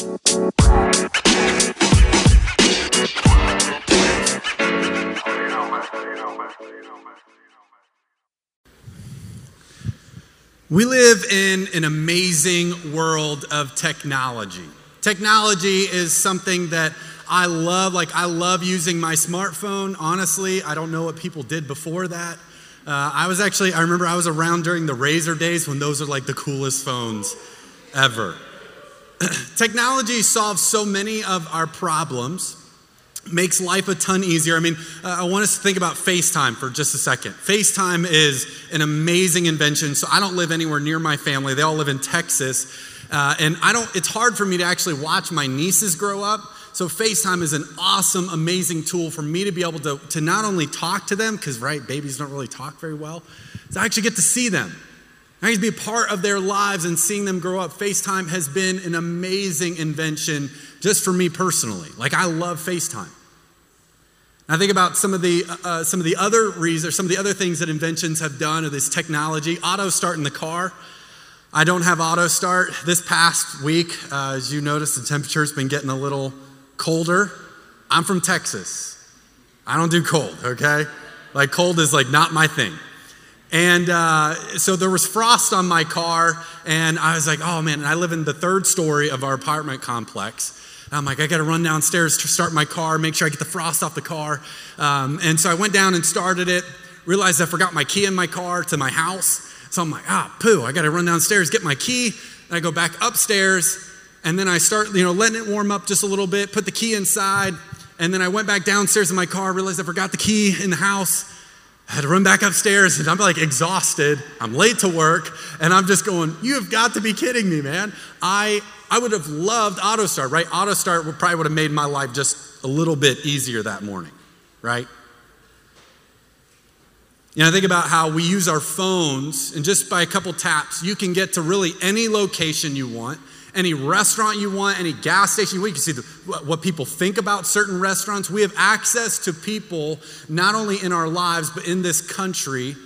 We live in an amazing world of technology. Technology is something that I love. Like, I love using my smartphone. Honestly, I don't know what people did before that. Uh, I was actually, I remember I was around during the Razr days when those are like the coolest phones ever. Technology solves so many of our problems, makes life a ton easier. I mean, uh, I want us to think about FaceTime for just a second. FaceTime is an amazing invention. So I don't live anywhere near my family, they all live in Texas. Uh, and I don't, it's hard for me to actually watch my nieces grow up. So FaceTime is an awesome, amazing tool for me to be able to, to not only talk to them, because right, babies don't really talk very well, to actually get to see them. I get to be a part of their lives and seeing them grow up. FaceTime has been an amazing invention just for me personally. Like I love FaceTime. I think about some of the uh, some of the other reasons, some of the other things that inventions have done, or this technology. Auto start in the car. I don't have auto start. This past week, uh, as you notice, the temperature's been getting a little colder. I'm from Texas. I don't do cold, okay? Like, cold is like not my thing. And uh, so there was frost on my car, and I was like, oh man, and I live in the third story of our apartment complex. And I'm like, I gotta run downstairs to start my car, make sure I get the frost off the car. Um, and so I went down and started it, realized I forgot my key in my car to my house. So I'm like, ah, poo, I gotta run downstairs, get my key. And I go back upstairs, and then I start, you know, letting it warm up just a little bit, put the key inside, and then I went back downstairs in my car, realized I forgot the key in the house. I had to run back upstairs and I'm like exhausted. I'm late to work and I'm just going, You have got to be kidding me, man. I, I would have loved Auto Start, right? Auto Start would probably would have made my life just a little bit easier that morning, right? You know, think about how we use our phones, and just by a couple taps, you can get to really any location you want, any restaurant you want, any gas station We can see the, what people think about certain restaurants. We have access to people not only in our lives, but in this country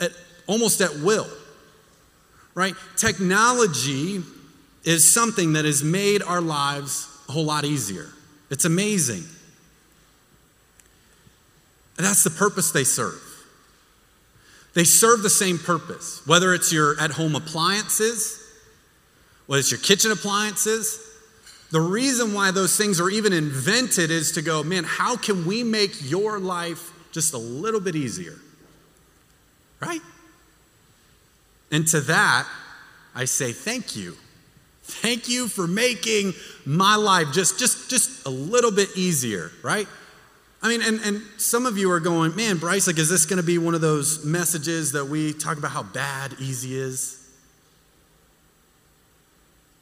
at, almost at will, right? Technology is something that has made our lives a whole lot easier. It's amazing. And that's the purpose they serve. They serve the same purpose, whether it's your at home appliances, whether it's your kitchen appliances. The reason why those things are even invented is to go, man, how can we make your life just a little bit easier? Right? And to that, I say thank you. Thank you for making my life just, just, just a little bit easier, right? I mean, and, and some of you are going, man, Bryce, like, is this going to be one of those messages that we talk about how bad easy is?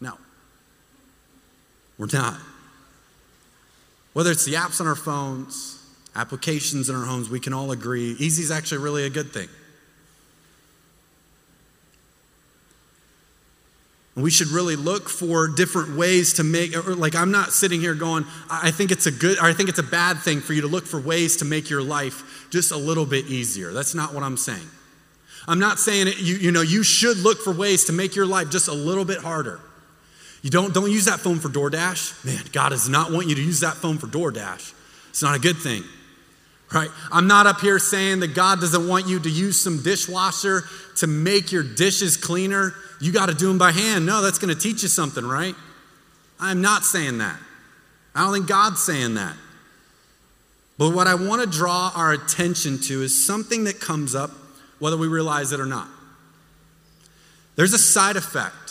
No, we're not. Whether it's the apps on our phones, applications in our homes, we can all agree easy is actually really a good thing. And we should really look for different ways to make, like I'm not sitting here going, I think it's a good, I think it's a bad thing for you to look for ways to make your life just a little bit easier. That's not what I'm saying. I'm not saying it, you, you know, you should look for ways to make your life just a little bit harder. You don't, don't use that phone for DoorDash. Man, God does not want you to use that phone for DoorDash. It's not a good thing, right? I'm not up here saying that God doesn't want you to use some dishwasher to make your dishes cleaner you got to do them by hand. No, that's going to teach you something, right? I'm not saying that. I don't think God's saying that. But what I want to draw our attention to is something that comes up whether we realize it or not. There's a side effect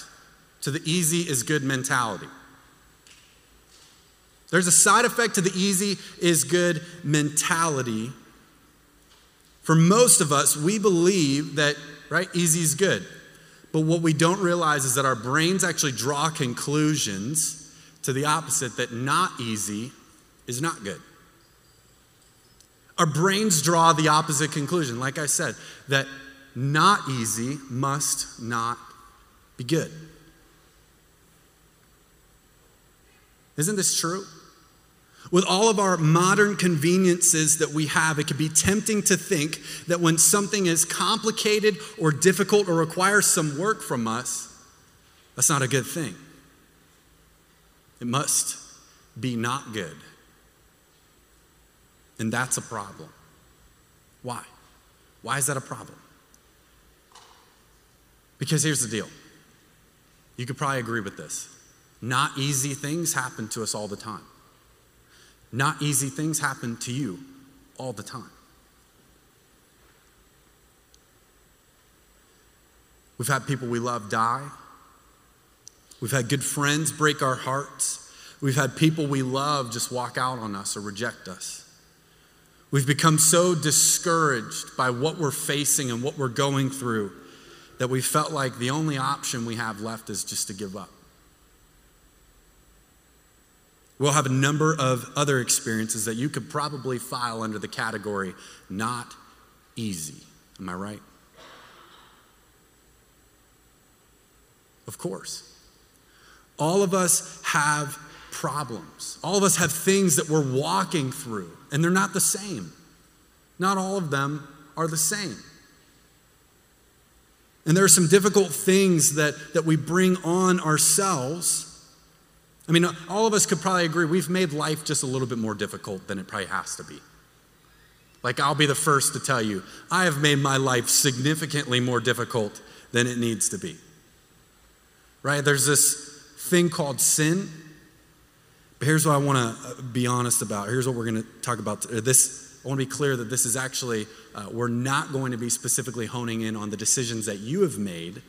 to the easy is good mentality. There's a side effect to the easy is good mentality. For most of us, we believe that, right, easy is good. But what we don't realize is that our brains actually draw conclusions to the opposite that not easy is not good. Our brains draw the opposite conclusion, like I said, that not easy must not be good. Isn't this true? With all of our modern conveniences that we have, it can be tempting to think that when something is complicated or difficult or requires some work from us, that's not a good thing. It must be not good. And that's a problem. Why? Why is that a problem? Because here's the deal. You could probably agree with this. Not easy things happen to us all the time. Not easy things happen to you all the time. We've had people we love die. We've had good friends break our hearts. We've had people we love just walk out on us or reject us. We've become so discouraged by what we're facing and what we're going through that we felt like the only option we have left is just to give up. We'll have a number of other experiences that you could probably file under the category not easy. Am I right? Of course. All of us have problems. All of us have things that we're walking through, and they're not the same. Not all of them are the same. And there are some difficult things that, that we bring on ourselves. I mean, all of us could probably agree we've made life just a little bit more difficult than it probably has to be. Like, I'll be the first to tell you, I have made my life significantly more difficult than it needs to be right? There's this thing called sin. But here's what I want to uh, be honest about. Here's what we're going to talk about. This I want to be clear that this is actually uh, we're not going to be specifically honing in on the decisions that you have made.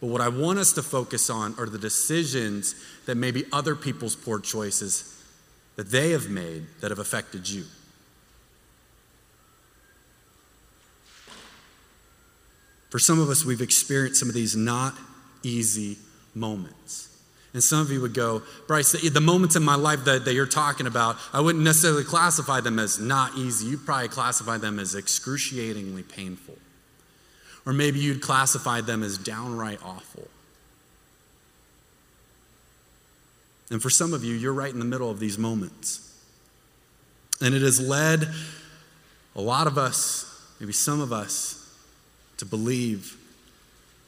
But what I want us to focus on are the decisions that maybe other people's poor choices that they have made that have affected you. For some of us, we've experienced some of these not easy moments. And some of you would go, Bryce, the, the moments in my life that, that you're talking about, I wouldn't necessarily classify them as not easy. You'd probably classify them as excruciatingly painful. Or maybe you'd classify them as downright awful. And for some of you, you're right in the middle of these moments. And it has led a lot of us, maybe some of us, to believe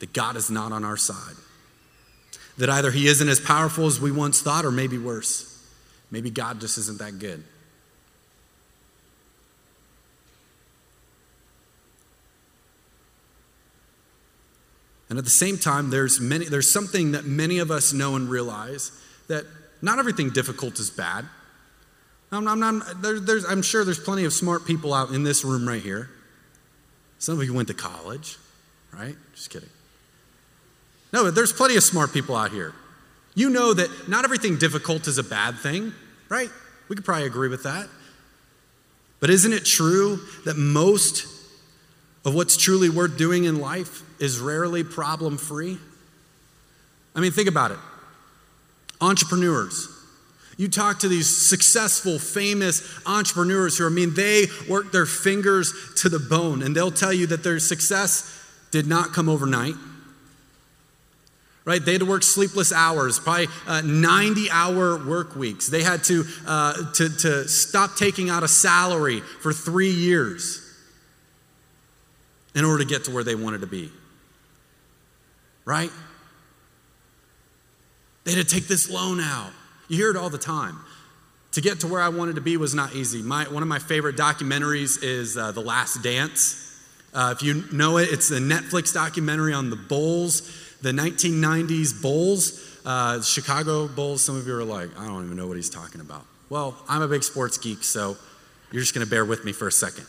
that God is not on our side. That either He isn't as powerful as we once thought, or maybe worse. Maybe God just isn't that good. And at the same time, there's, many, there's something that many of us know and realize that not everything difficult is bad. I'm, I'm, I'm, there, I'm sure there's plenty of smart people out in this room right here. Some of you went to college, right? Just kidding. No, but there's plenty of smart people out here. You know that not everything difficult is a bad thing, right? We could probably agree with that. But isn't it true that most of what's truly worth doing in life is rarely problem free? I mean, think about it. Entrepreneurs. You talk to these successful, famous entrepreneurs who, I mean, they work their fingers to the bone, and they'll tell you that their success did not come overnight right? They had to work sleepless hours, probably uh, 90 hour work weeks. They had to, uh, to, to stop taking out a salary for three years in order to get to where they wanted to be, right? They had to take this loan out. You hear it all the time. To get to where I wanted to be was not easy. My, one of my favorite documentaries is uh, The Last Dance. Uh, if you know it, it's a Netflix documentary on the Bulls the 1990s Bulls, uh, Chicago Bulls, some of you are like, I don't even know what he's talking about. Well, I'm a big sports geek, so you're just going to bear with me for a second.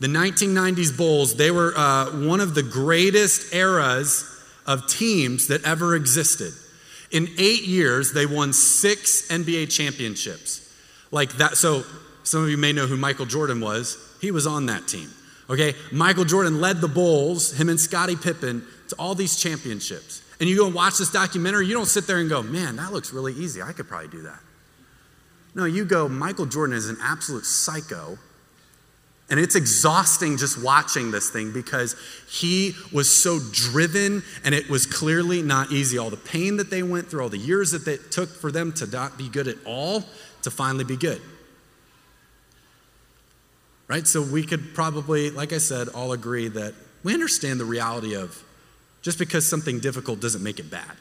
The 1990s Bulls, they were uh, one of the greatest eras of teams that ever existed. In eight years, they won six NBA championships. Like that, so some of you may know who Michael Jordan was. He was on that team. Okay, Michael Jordan led the Bulls, him and Scottie Pippen, to all these championships. And you go and watch this documentary, you don't sit there and go, man, that looks really easy. I could probably do that. No, you go, Michael Jordan is an absolute psycho. And it's exhausting just watching this thing because he was so driven and it was clearly not easy. All the pain that they went through, all the years that it took for them to not be good at all, to finally be good. Right? So we could probably, like I said, all agree that we understand the reality of just because something difficult doesn't make it bad.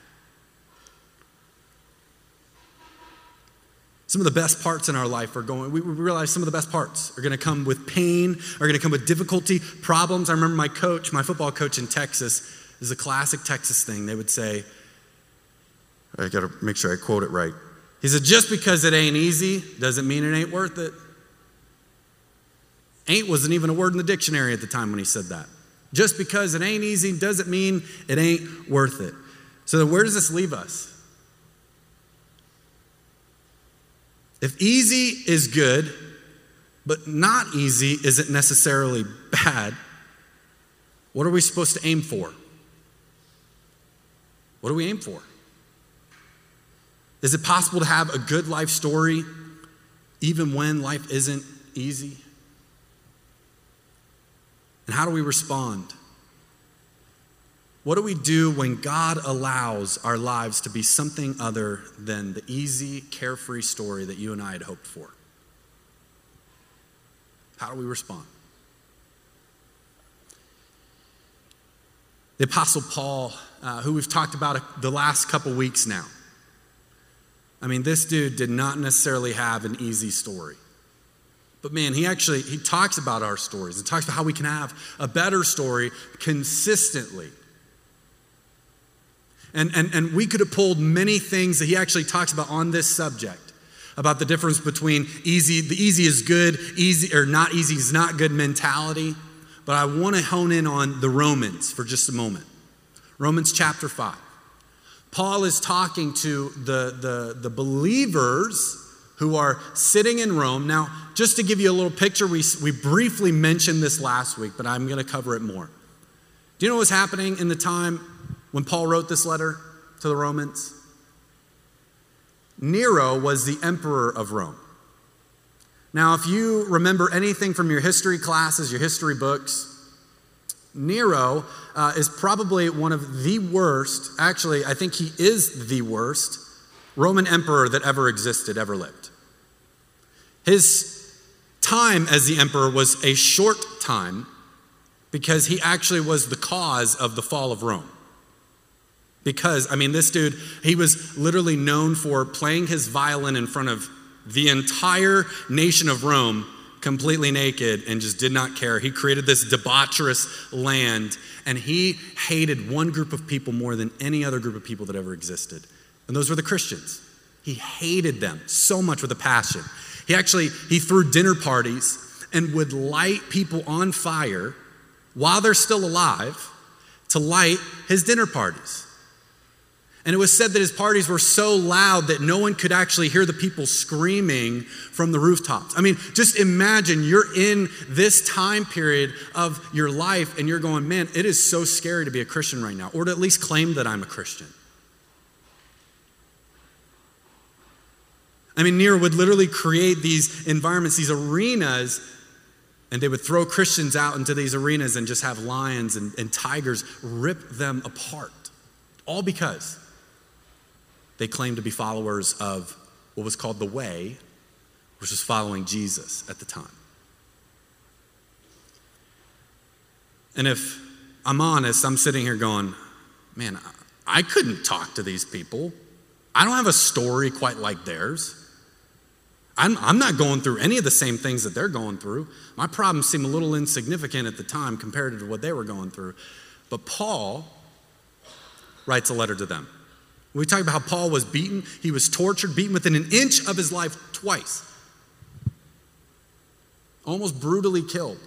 Some of the best parts in our life are going, we realize some of the best parts are going to come with pain, are going to come with difficulty, problems. I remember my coach, my football coach in Texas, is a classic Texas thing. They would say, I got to make sure I quote it right. He said, just because it ain't easy doesn't mean it ain't worth it. Ain't wasn't even a word in the dictionary at the time when he said that. Just because it ain't easy doesn't mean it ain't worth it. So, where does this leave us? If easy is good, but not easy isn't necessarily bad, what are we supposed to aim for? What do we aim for? Is it possible to have a good life story even when life isn't easy? And how do we respond? What do we do when God allows our lives to be something other than the easy, carefree story that you and I had hoped for? How do we respond? The Apostle Paul, uh, who we've talked about the last couple weeks now. I mean, this dude did not necessarily have an easy story. But man, he actually he talks about our stories. and talks about how we can have a better story consistently. And, and, and we could have pulled many things that he actually talks about on this subject about the difference between easy, the easy is good, easy or not easy is not good mentality. But I want to hone in on the Romans for just a moment. Romans chapter 5. Paul is talking to the, the, the believers who are sitting in Rome. Now, just to give you a little picture, we, we briefly mentioned this last week, but I'm going to cover it more. Do you know what was happening in the time when Paul wrote this letter to the Romans? Nero was the emperor of Rome. Now, if you remember anything from your history classes, your history books, Nero uh, is probably one of the worst, actually, I think he is the worst Roman emperor that ever existed, ever lived. His time as the emperor was a short time because he actually was the cause of the fall of Rome. Because, I mean, this dude, he was literally known for playing his violin in front of the entire nation of Rome completely naked and just did not care. He created this debaucherous land and he hated one group of people more than any other group of people that ever existed. And those were the Christians. He hated them so much with a passion. He actually he threw dinner parties and would light people on fire while they're still alive to light his dinner parties. And it was said that his parties were so loud that no one could actually hear the people screaming from the rooftops. I mean, just imagine you're in this time period of your life and you're going, man, it is so scary to be a Christian right now, or to at least claim that I'm a Christian. I mean, Nero would literally create these environments, these arenas, and they would throw Christians out into these arenas and just have lions and, and tigers rip them apart. All because they claimed to be followers of what was called the Way, which was following Jesus at the time. And if I'm honest, I'm sitting here going, man, I couldn't talk to these people. I don't have a story quite like theirs. I'm, I'm, not going through any of the same things that they're going through. My problems seem a little insignificant at the time compared to what they were going through. But Paul writes a letter to them. We talk about how Paul was beaten, he was tortured, beaten within an inch of his life twice, almost brutally killed.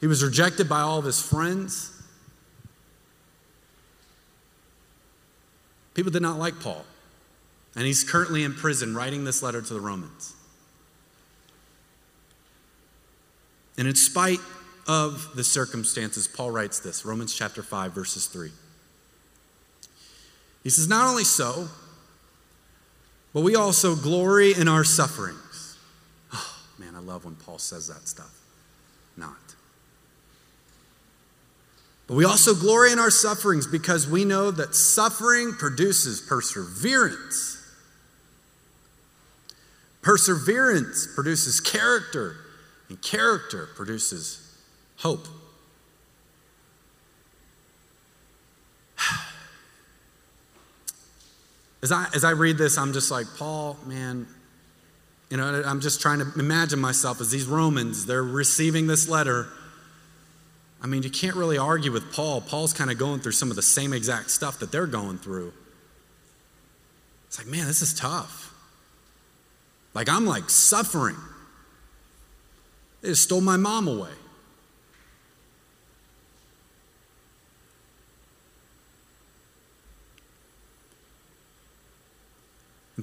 He was rejected by all of his friends. People did not like Paul. And he's currently in prison writing this letter to the Romans. And in spite of the circumstances, Paul writes this Romans chapter 5, verses 3. He says, Not only so, but we also glory in our sufferings. Oh, man, I love when Paul says that stuff. Not. But we also glory in our sufferings because we know that suffering produces perseverance. Perseverance produces character, and character produces hope. As I, as I read this, I'm just like, Paul, man, You know, I'm just trying to imagine myself as these Romans, they're receiving this letter. I mean, you can't really argue with Paul. Paul's kind of going through some of the same exact stuff that they're going through. It's like, man, this is tough. Like, I'm like suffering. They just stole my mom away.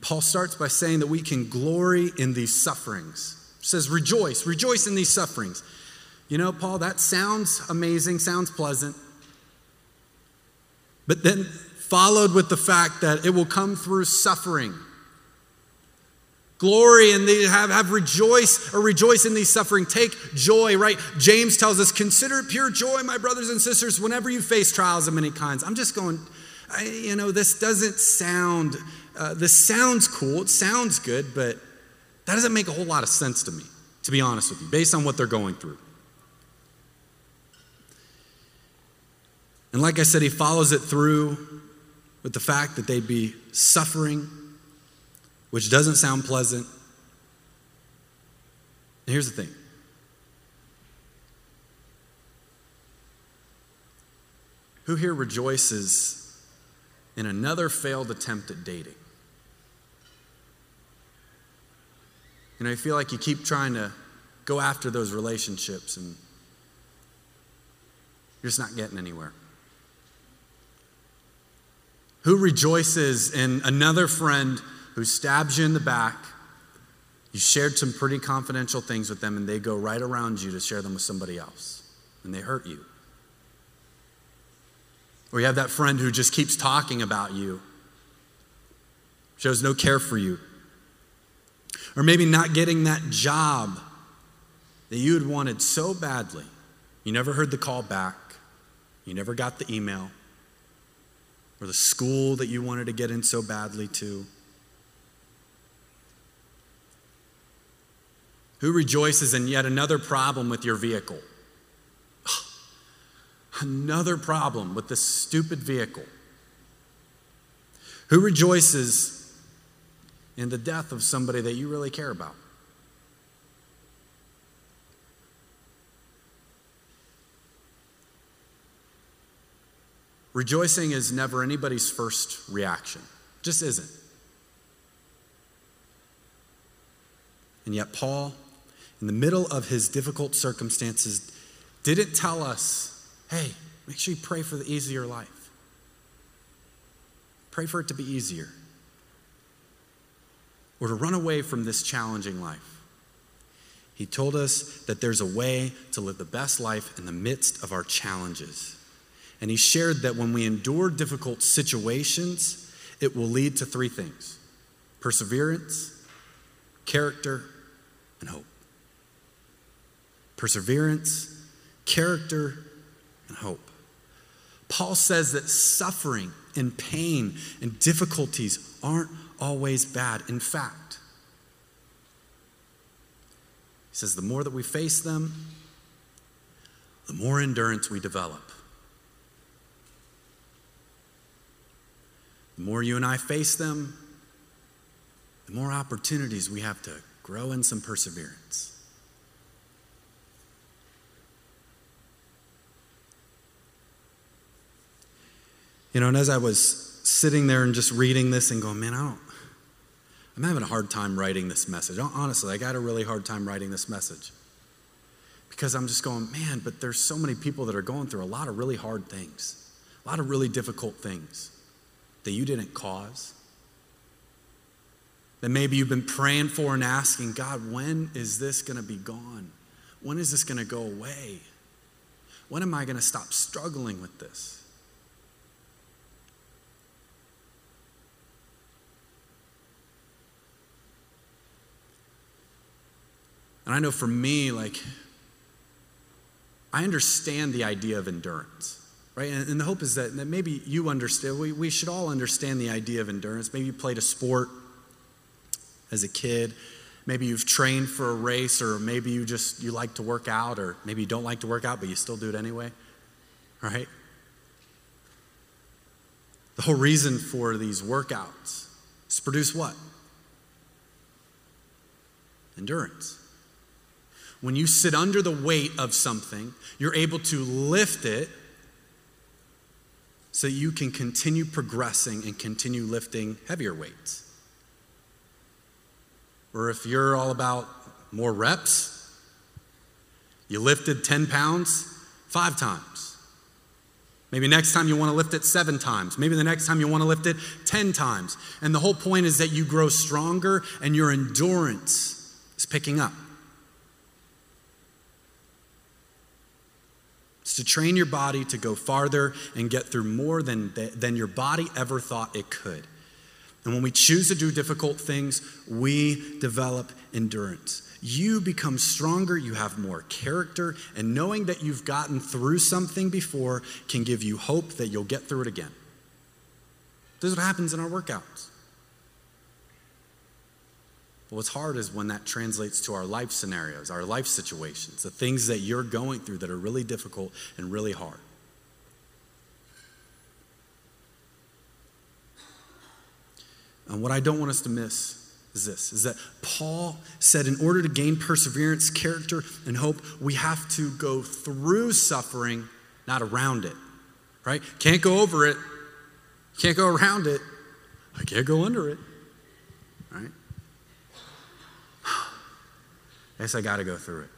And Paul starts by saying that we can glory in these sufferings. He says, rejoice, rejoice in these sufferings. You know, Paul, that sounds amazing, sounds pleasant. But then followed with the fact that it will come through suffering. Glory and they have, have rejoice or rejoice in these suffering. Take joy, right? James tells us, consider it pure joy, my brothers and sisters, whenever you face trials of many kinds. I'm just going, I, you know, this doesn't sound uh, this sounds cool, it sounds good, but that doesn't make a whole lot of sense to me, to be honest with you, based on what they're going through. And like I said, he follows it through with the fact that they'd be suffering, which doesn't sound pleasant. And here's the thing who here rejoices in another failed attempt at dating? You know, I feel like you keep trying to go after those relationships and you're just not getting anywhere. Who rejoices in another friend who stabs you in the back? You shared some pretty confidential things with them, and they go right around you to share them with somebody else, and they hurt you. Or you have that friend who just keeps talking about you, shows no care for you, or maybe not getting that job that you had wanted so badly. You never heard the call back, you never got the email, or the school that you wanted to get in so badly to. Who rejoices in yet another problem with your vehicle? Another problem with this stupid vehicle. Who rejoices in the death of somebody that you really care about. Rejoicing is never anybody's first reaction, just isn't. And yet, Paul, in the middle of his difficult circumstances, didn't tell us, hey, make sure you pray for the easier life. Pray for it to be easier or to run away from this challenging life. He told us that there's a way to live the best life in the midst of our challenges. And he shared that when we endure difficult situations, it will lead to three things perseverance, character, and hope. Perseverance, character, and hope. Paul says that suffering and pain and difficulties aren't always bad. In fact, he says the more that we face them, the more endurance we develop. The more you and I face them, the more opportunities we have to grow in some perseverance. You know, and as I was sitting there and just reading this and going, man, I don't, I'm having a hard time writing this message. Honestly, I got a really hard time writing this message. Because I'm just going, man, but there's so many people that are going through a lot of really hard things, a lot of really difficult things that you didn't cause. That maybe you've been praying for and asking, God, when is this going to be gone? When is this going to go away? When am I going to stop struggling with this? And I know for me, like, I understand the idea of endurance, right? And, and the hope is that, that maybe you understand, we, we should all understand the idea of endurance. Maybe you played a sport as a kid. Maybe you've trained for a race, or maybe you just you like to work out, or maybe you don't like to work out, but you still do it anyway, right? The whole reason for these workouts is to produce what? endurance. When you sit under the weight of something, you're able to lift it so you can continue progressing and continue lifting heavier weights. Or if you're all about more reps, you lifted 10 pounds five times. Maybe next time you want to lift it seven times. Maybe the next time you want to lift it 10 times. And the whole point is that you grow stronger and your endurance is picking up. It's to train your body to go farther and get through more than, than your body ever thought it could. And when we choose to do difficult things, we develop endurance. You become stronger, you have more character, and knowing that you've gotten through something before can give you hope that you'll get through it again. This is what happens in our workouts. But what's hard is when that translates to our life scenarios, our life situations, the things that you're going through that are really difficult and really hard. And what I don't want us to miss is this is that Paul said in order to gain perseverance, character, and hope, we have to go through suffering, not around it. Right? Can't go over it. Can't go around it. I can't go under it. Right? I guess I got to go through it.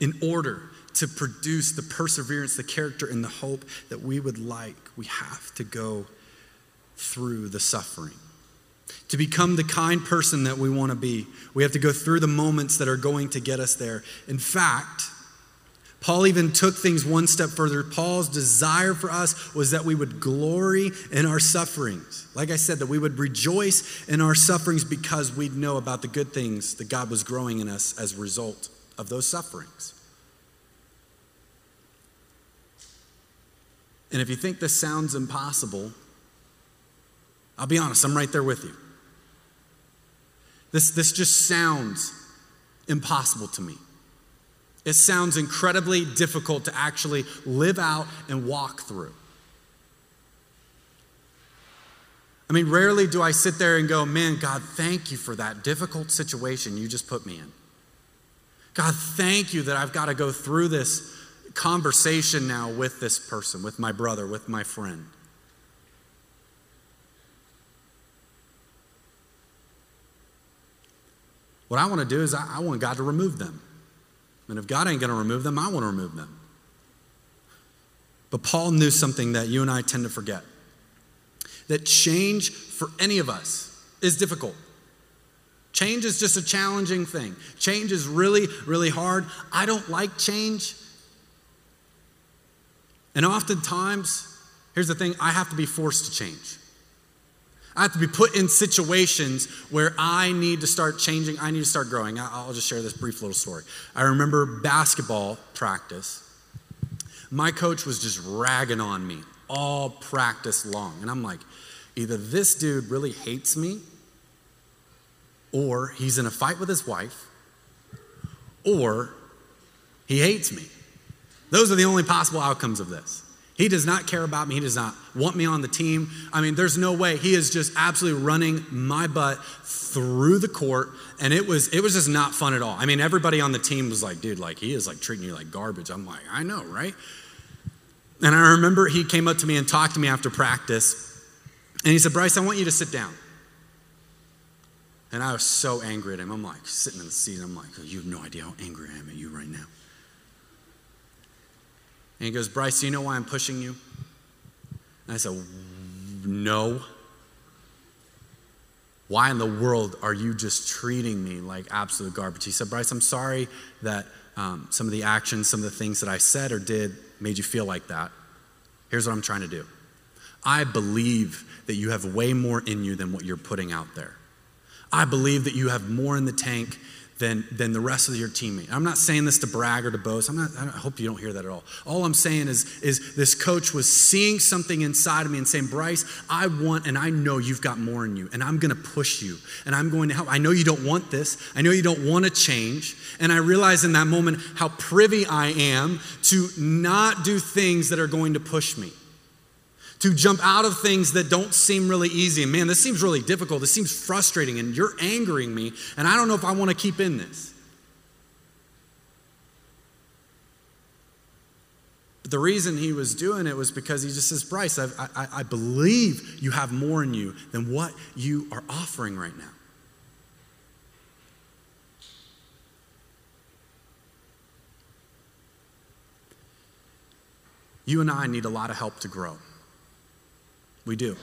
In order to produce the perseverance, the character, and the hope that we would like, we have to go through the suffering. To become the kind person that we want to be, we have to go through the moments that are going to get us there. In fact, Paul even took things one step further. Paul's desire for us was that we would glory in our sufferings. Like I said, that we would rejoice in our sufferings because we'd know about the good things that God was growing in us as a result of those sufferings. And if you think this sounds impossible, I'll be honest, I'm right there with you. This, this just sounds impossible to me. It sounds incredibly difficult to actually live out and walk through. I mean, rarely do I sit there and go, man, God, thank you for that difficult situation you just put me in. God, thank you that I've got to go through this conversation now with this person, with my brother, with my friend. What I want to do is I, want God to remove them. And if God ain't going to remove them, I want to remove them. But Paul knew something that you and I tend to forget that change for any of us is difficult. Change is just a challenging thing. Change is really, really hard. I don't like change. And oftentimes, here's the thing I have to be forced to change. I have to be put in situations where I need to start changing, I need to start growing. I'll just share this brief little story. I remember basketball practice. My coach was just ragging on me all practice long. And I'm like, either this dude really hates me, or he's in a fight with his wife, or he hates me. Those are the only possible outcomes of this. He does not care about me. He does not want me on the team. I mean, there's no way. He is just absolutely running my butt through the court, and it was it was just not fun at all. I mean, everybody on the team was like, "Dude, like he is like treating you like garbage." I'm like, "I know, right?" And I remember he came up to me and talked to me after practice, and he said, "Bryce, I want you to sit down." And I was so angry at him. I'm like sitting in the seat. I'm like, "You have no idea how angry I am at you right now." And he goes, Bryce, do you know why I'm pushing you? And I said, No. Why in the world are you just treating me like absolute garbage? He said, Bryce, I'm sorry that um, some of the actions, some of the things that I said or did made you feel like that. Here's what I'm trying to do I believe that you have way more in you than what you're putting out there. I believe that you have more in the tank than, than the rest of your teammate. I'm not saying this to brag or to boast. I'm not, I hope you don't hear that at all. All I'm saying is, is this coach was seeing something inside of me and saying, Bryce, I want and I know you've got more in you, and I'm going to push you, and I'm going to help. I know you don't want this. I know you don't want to change. And I realize in that moment how privy I am to not do things that are going to push me to jump out of things that don't seem really easy. And man, this seems really difficult. This seems frustrating, and you're angering me, and I don't know if I want to keep in this. But the reason he was doing it was because he just says, Bryce, I, I, I believe you have more in you than what you are offering right now. You and I need a lot of help to grow. We do.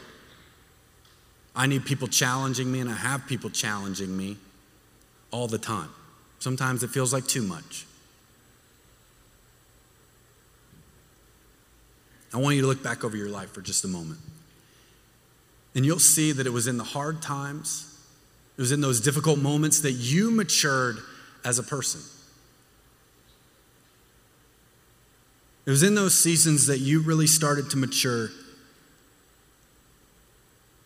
I need people challenging me, and I have people challenging me all the time. Sometimes it feels like too much. I want you to look back over your life for just a moment. And you'll see that it was in the hard times, it was in those difficult moments that you matured as a person. It was in those seasons that you really started to mature.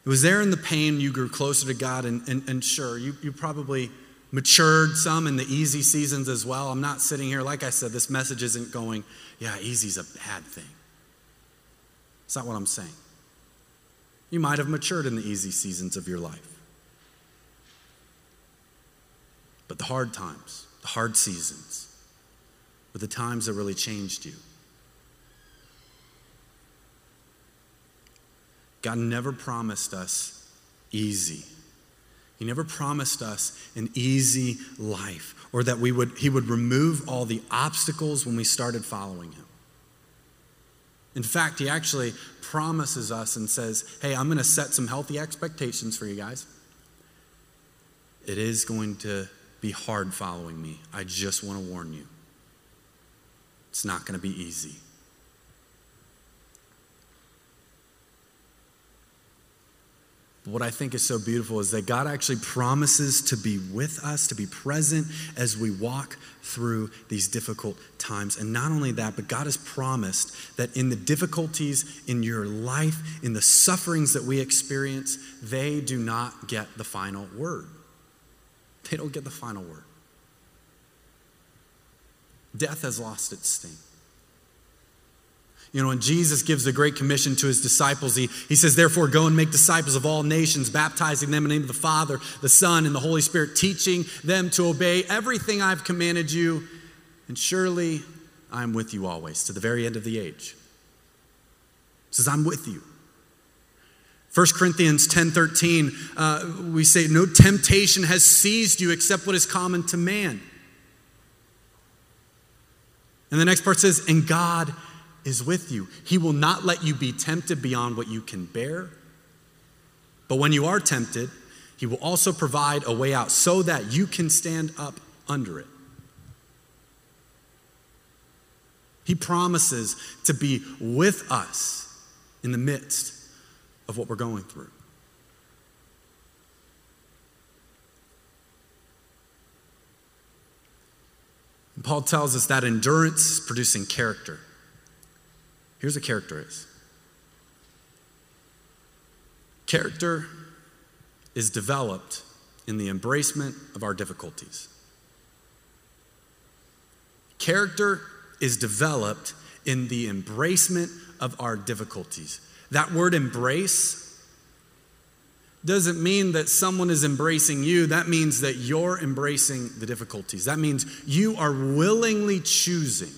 It was there in the pain you grew closer to God, and, and, and sure, you, you probably matured some in the easy seasons as well. I'm not sitting here, like I said, this message isn't going, yeah, easy's a bad thing. It's not what I'm saying. You might have matured in the easy seasons of your life. But the hard times, the hard seasons, were the times that really changed you. God never promised us easy. He never promised us an easy life or that we would, he would remove all the obstacles when we started following him. In fact, he actually promises us and says, Hey, I'm going to set some healthy expectations for you guys. It is going to be hard following me. I just want to warn you. It's not going to be easy. What I think is so beautiful is that God actually promises to be with us, to be present as we walk through these difficult times. And not only that, but God has promised that in the difficulties in your life, in the sufferings that we experience, they do not get the final word. They don't get the final word. Death has lost its sting. You know, when Jesus gives the Great Commission to his disciples, he, he says, Therefore, go and make disciples of all nations, baptizing them in the name of the Father, the Son, and the Holy Spirit, teaching them to obey everything I've commanded you. And surely I'm with you always to the very end of the age. He says, I'm with you. 1 Corinthians 10 13, uh, we say, No temptation has seized you except what is common to man. And the next part says, And God is with you. He will not let you be tempted beyond what you can bear. But when you are tempted, He will also provide a way out so that you can stand up under it. He promises to be with us in the midst of what we're going through. Paul tells us that endurance is producing character. Here's what character is character is developed in the embracement of our difficulties. Character is developed in the embracement of our difficulties. That word embrace doesn't mean that someone is embracing you. That means that you're embracing the difficulties. That means you are willingly choosing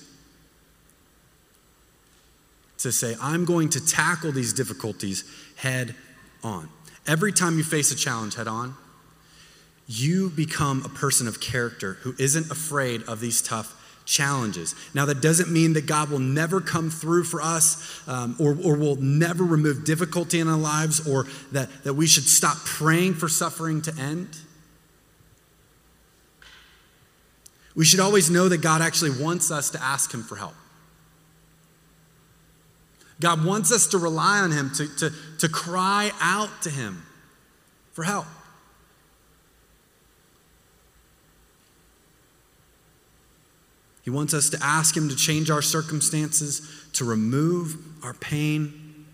to say, I'm going to tackle these difficulties head on. Every time you face a challenge head on, you become a person of character who isn't afraid of these tough challenges. Now, that doesn't mean that God will never come through for us um, or, or will never remove difficulty in our lives or that, that we should stop praying for suffering to end. We should always know that God actually wants us to ask Him for help. God wants us to rely on Him, to, to, to cry out to Him for help. He wants us to ask Him to change our circumstances, to remove our pain.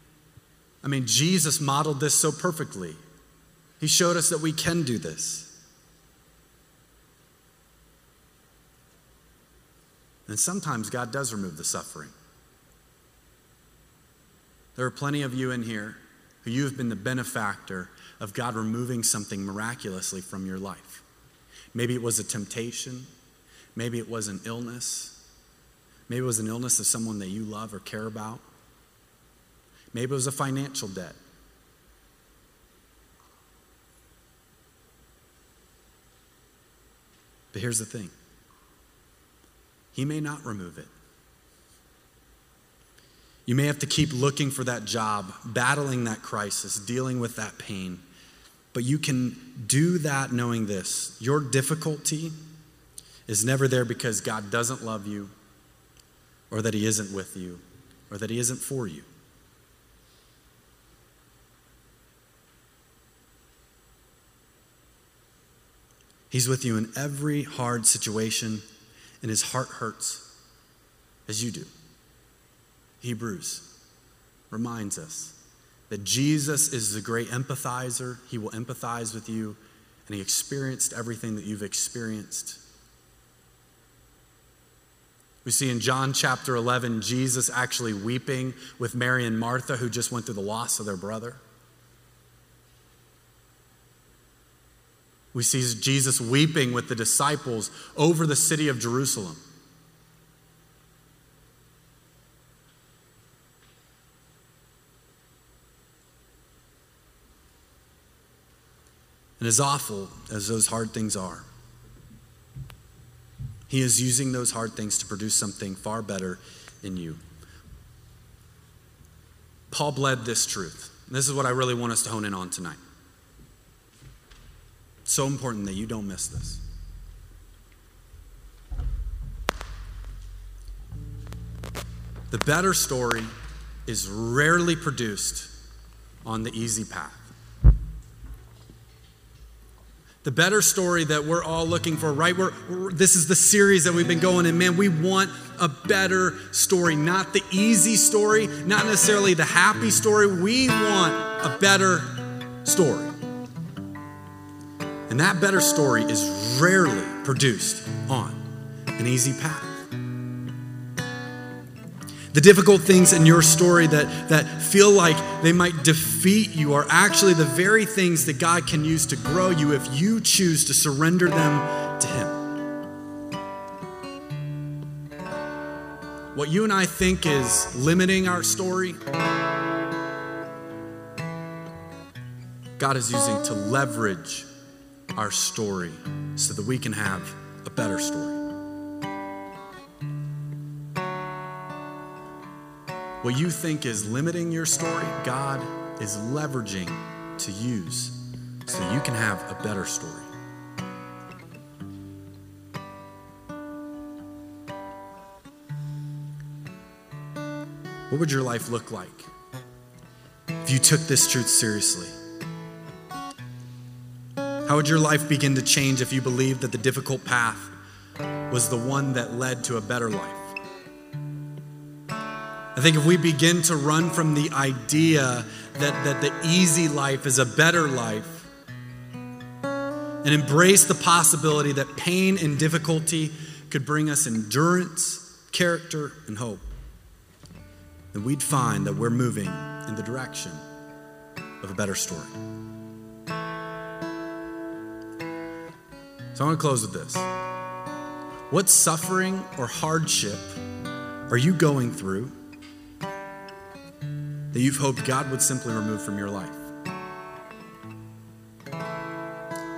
I mean, Jesus modeled this so perfectly. He showed us that we can do this. And sometimes God does remove the suffering. There are plenty of you in here who you have been the benefactor of God removing something miraculously from your life. Maybe it was a temptation, maybe it was an illness, maybe it was an illness of someone that you love or care about, maybe it was a financial debt. But here's the thing He may not remove it. You may have to keep looking for that job, battling that crisis, dealing with that pain. But you can do that knowing this your difficulty is never there because God doesn't love you, or that He isn't with you, or that He isn't for you. He's with you in every hard situation, and His heart hurts as you do. Hebrews reminds us that Jesus is the great empathizer. He will empathize with you, and He experienced everything that you've experienced. We see in John chapter 11, Jesus actually weeping with Mary and Martha, who just went through the loss of their brother. We see Jesus weeping with the disciples over the city of Jerusalem. And as awful as those hard things are, He is using those hard things to produce something far better in you. Paul bled this truth. This is what I really want us to hone in on tonight. So important that you don't miss this. The better story is rarely produced on the easy path. The better story that we're all looking for, right? We're, we're, this is the series that we've been going in. Man, we want a better story, not the easy story, not necessarily the happy story. We want a better story. And that better story is rarely produced on an easy path. The difficult things in your story that, that feel like they might defeat you are actually the very things that God can use to grow you if you choose to surrender them to Him. What you and I think is limiting our story, God is using to leverage our story so that we can have a better story. What you think is limiting your story, God is leveraging to use so you can have a better story. What would your life look like if you took this truth seriously? How would your life begin to change if you believed that the difficult path was the one that led to a better life? I think if we begin to run from the idea that, that the easy life is a better life and embrace the possibility that pain and difficulty could bring us endurance, character, and hope, then we'd find that we're moving in the direction of a better story. So I want to close with this. What suffering or hardship are you going through that you've hoped God would simply remove from your life?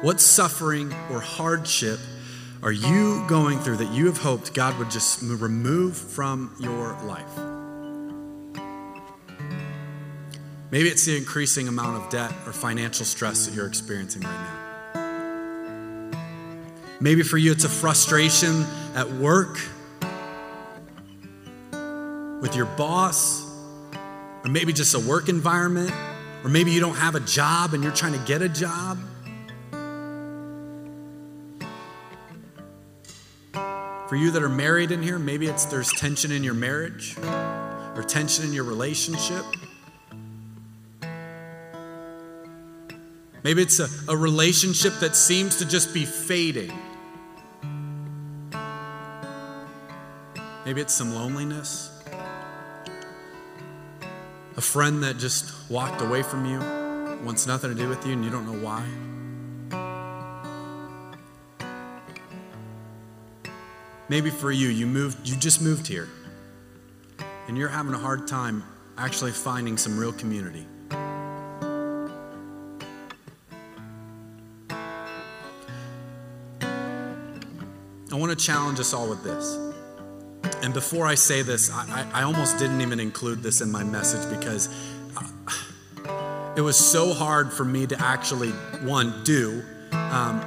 What suffering or hardship are you going through that you have hoped God would just remove from your life? Maybe it's the increasing amount of debt or financial stress that you're experiencing right now. Maybe for you, it's a frustration at work with your boss, or maybe just a work environment, or maybe you don't have a job and you're trying to get a job. For you that are married in here, maybe it's there's tension in your marriage or tension in your relationship. Maybe it's a, a relationship that seems to just be fading. Maybe it's some loneliness. A friend that just walked away from you, wants nothing to do with you, and you don't know why. Maybe for you, you moved, you just moved here, and you're having a hard time actually finding some real community. I want to challenge us all with this. And before I say this, I, I, I almost didn't even include this in my message because uh, it was so hard for me to actually, one, do, um,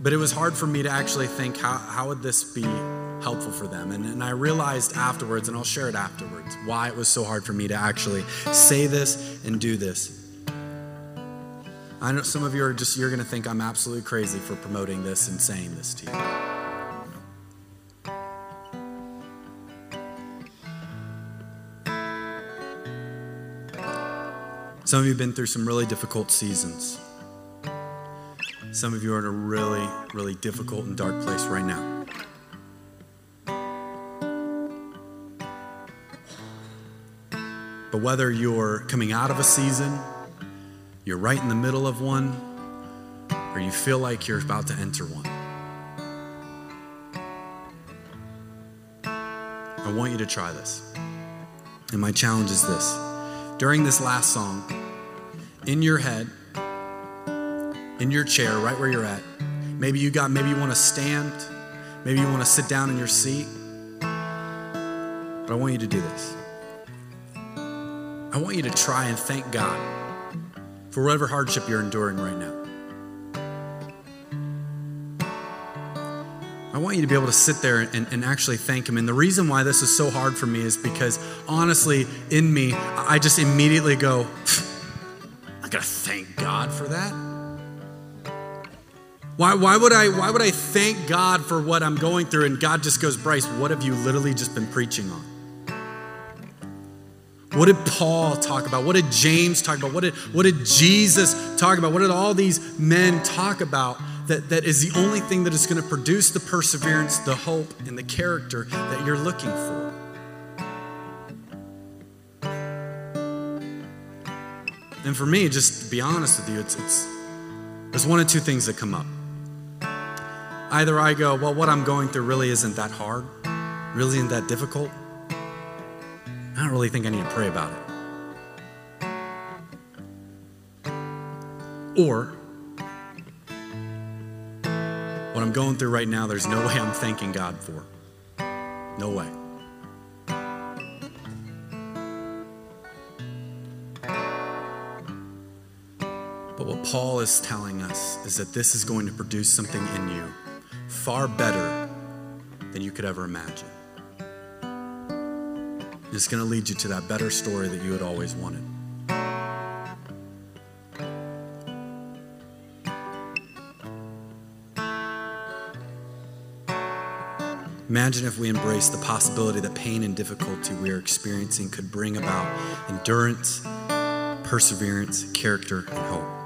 but it was hard for me to actually think how, how would this be helpful for them. And, and I realized afterwards, and I'll share it afterwards, why it was so hard for me to actually say this and do this. I know some of you are just, you're going to think I'm absolutely crazy for promoting this and saying this to you. Some of you have been through some really difficult seasons. Some of you are in a really, really difficult and dark place right now. But whether you're coming out of a season, you're right in the middle of one, or you feel like you're about to enter one, I want you to try this. And my challenge is this during this last song, in your head, in your chair, right where you're at. Maybe you got, maybe you want to stand, maybe you want to sit down in your seat. But I want you to do this. I want you to try and thank God for whatever hardship you're enduring right now. I want you to be able to sit there and, and, actually thank Him. And the reason why this is so hard for me is because honestly, in me, I just immediately go, gotta thank God for that. Why, why, would I, why would I thank God for what I'm going through? And God just goes, Bryce, what have you literally just been preaching on? What did Paul talk about? What did James talk about? What did, what did Jesus talk about? What did all these men talk about that, that is the only thing that is going to produce the perseverance, the hope, and the character that you're looking for? And for me, just to be honest with you, it's, it's there's one of two things that come up. Either I go, well, what I'm going through really isn't that hard, really isn't that difficult. I don't really think I need to pray about it. Or what I'm going through right now, there's no way I'm thanking God for. No way. Paul is telling us is that this is going to produce something in you far better than you could ever imagine. It's going to lead you to that better story that you had always wanted. Imagine if we embrace the possibility that pain and difficulty we are experiencing could bring about endurance, perseverance, character, and hope.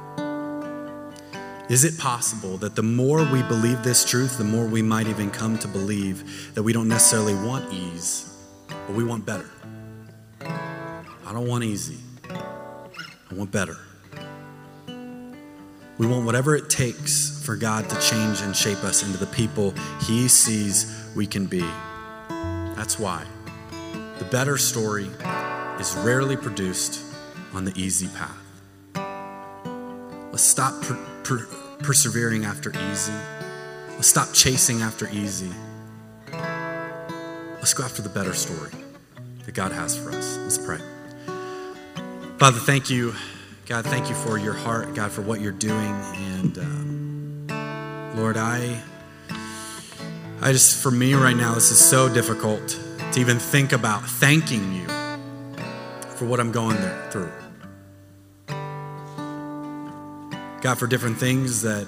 Is it possible that the more we believe this truth, the more we might even come to believe that we don't necessarily want ease, but we want better? I don't want easy, I want better. We want whatever it takes for God to change and shape us into the people He sees we can be. That's why the better story is rarely produced on the easy path. Let's stop per- per- persevering after easy. Let's stop chasing after easy. Let's go after the better story that God has for us. Let's pray. Father, thank you. God, thank you for your heart, God, for what you're doing. And um, Lord, I, I just, for me right now, this is so difficult to even think about thanking you for what I'm going through. God, for different things that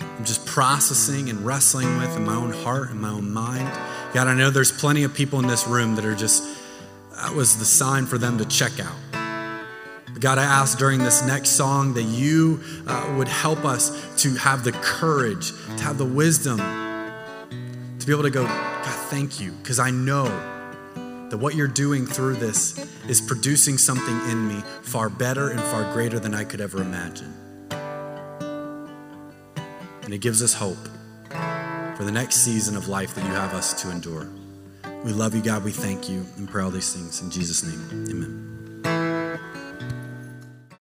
I'm just processing and wrestling with in my own heart and my own mind. God, I know there's plenty of people in this room that are just, that was the sign for them to check out. But God, I ask during this next song that you uh, would help us to have the courage, to have the wisdom, to be able to go, God, thank you, because I know that what you're doing through this is producing something in me far better and far greater than I could ever imagine. And it gives us hope for the next season of life that you have us to endure. We love you, God. We thank you and pray all these things in Jesus' name. Amen.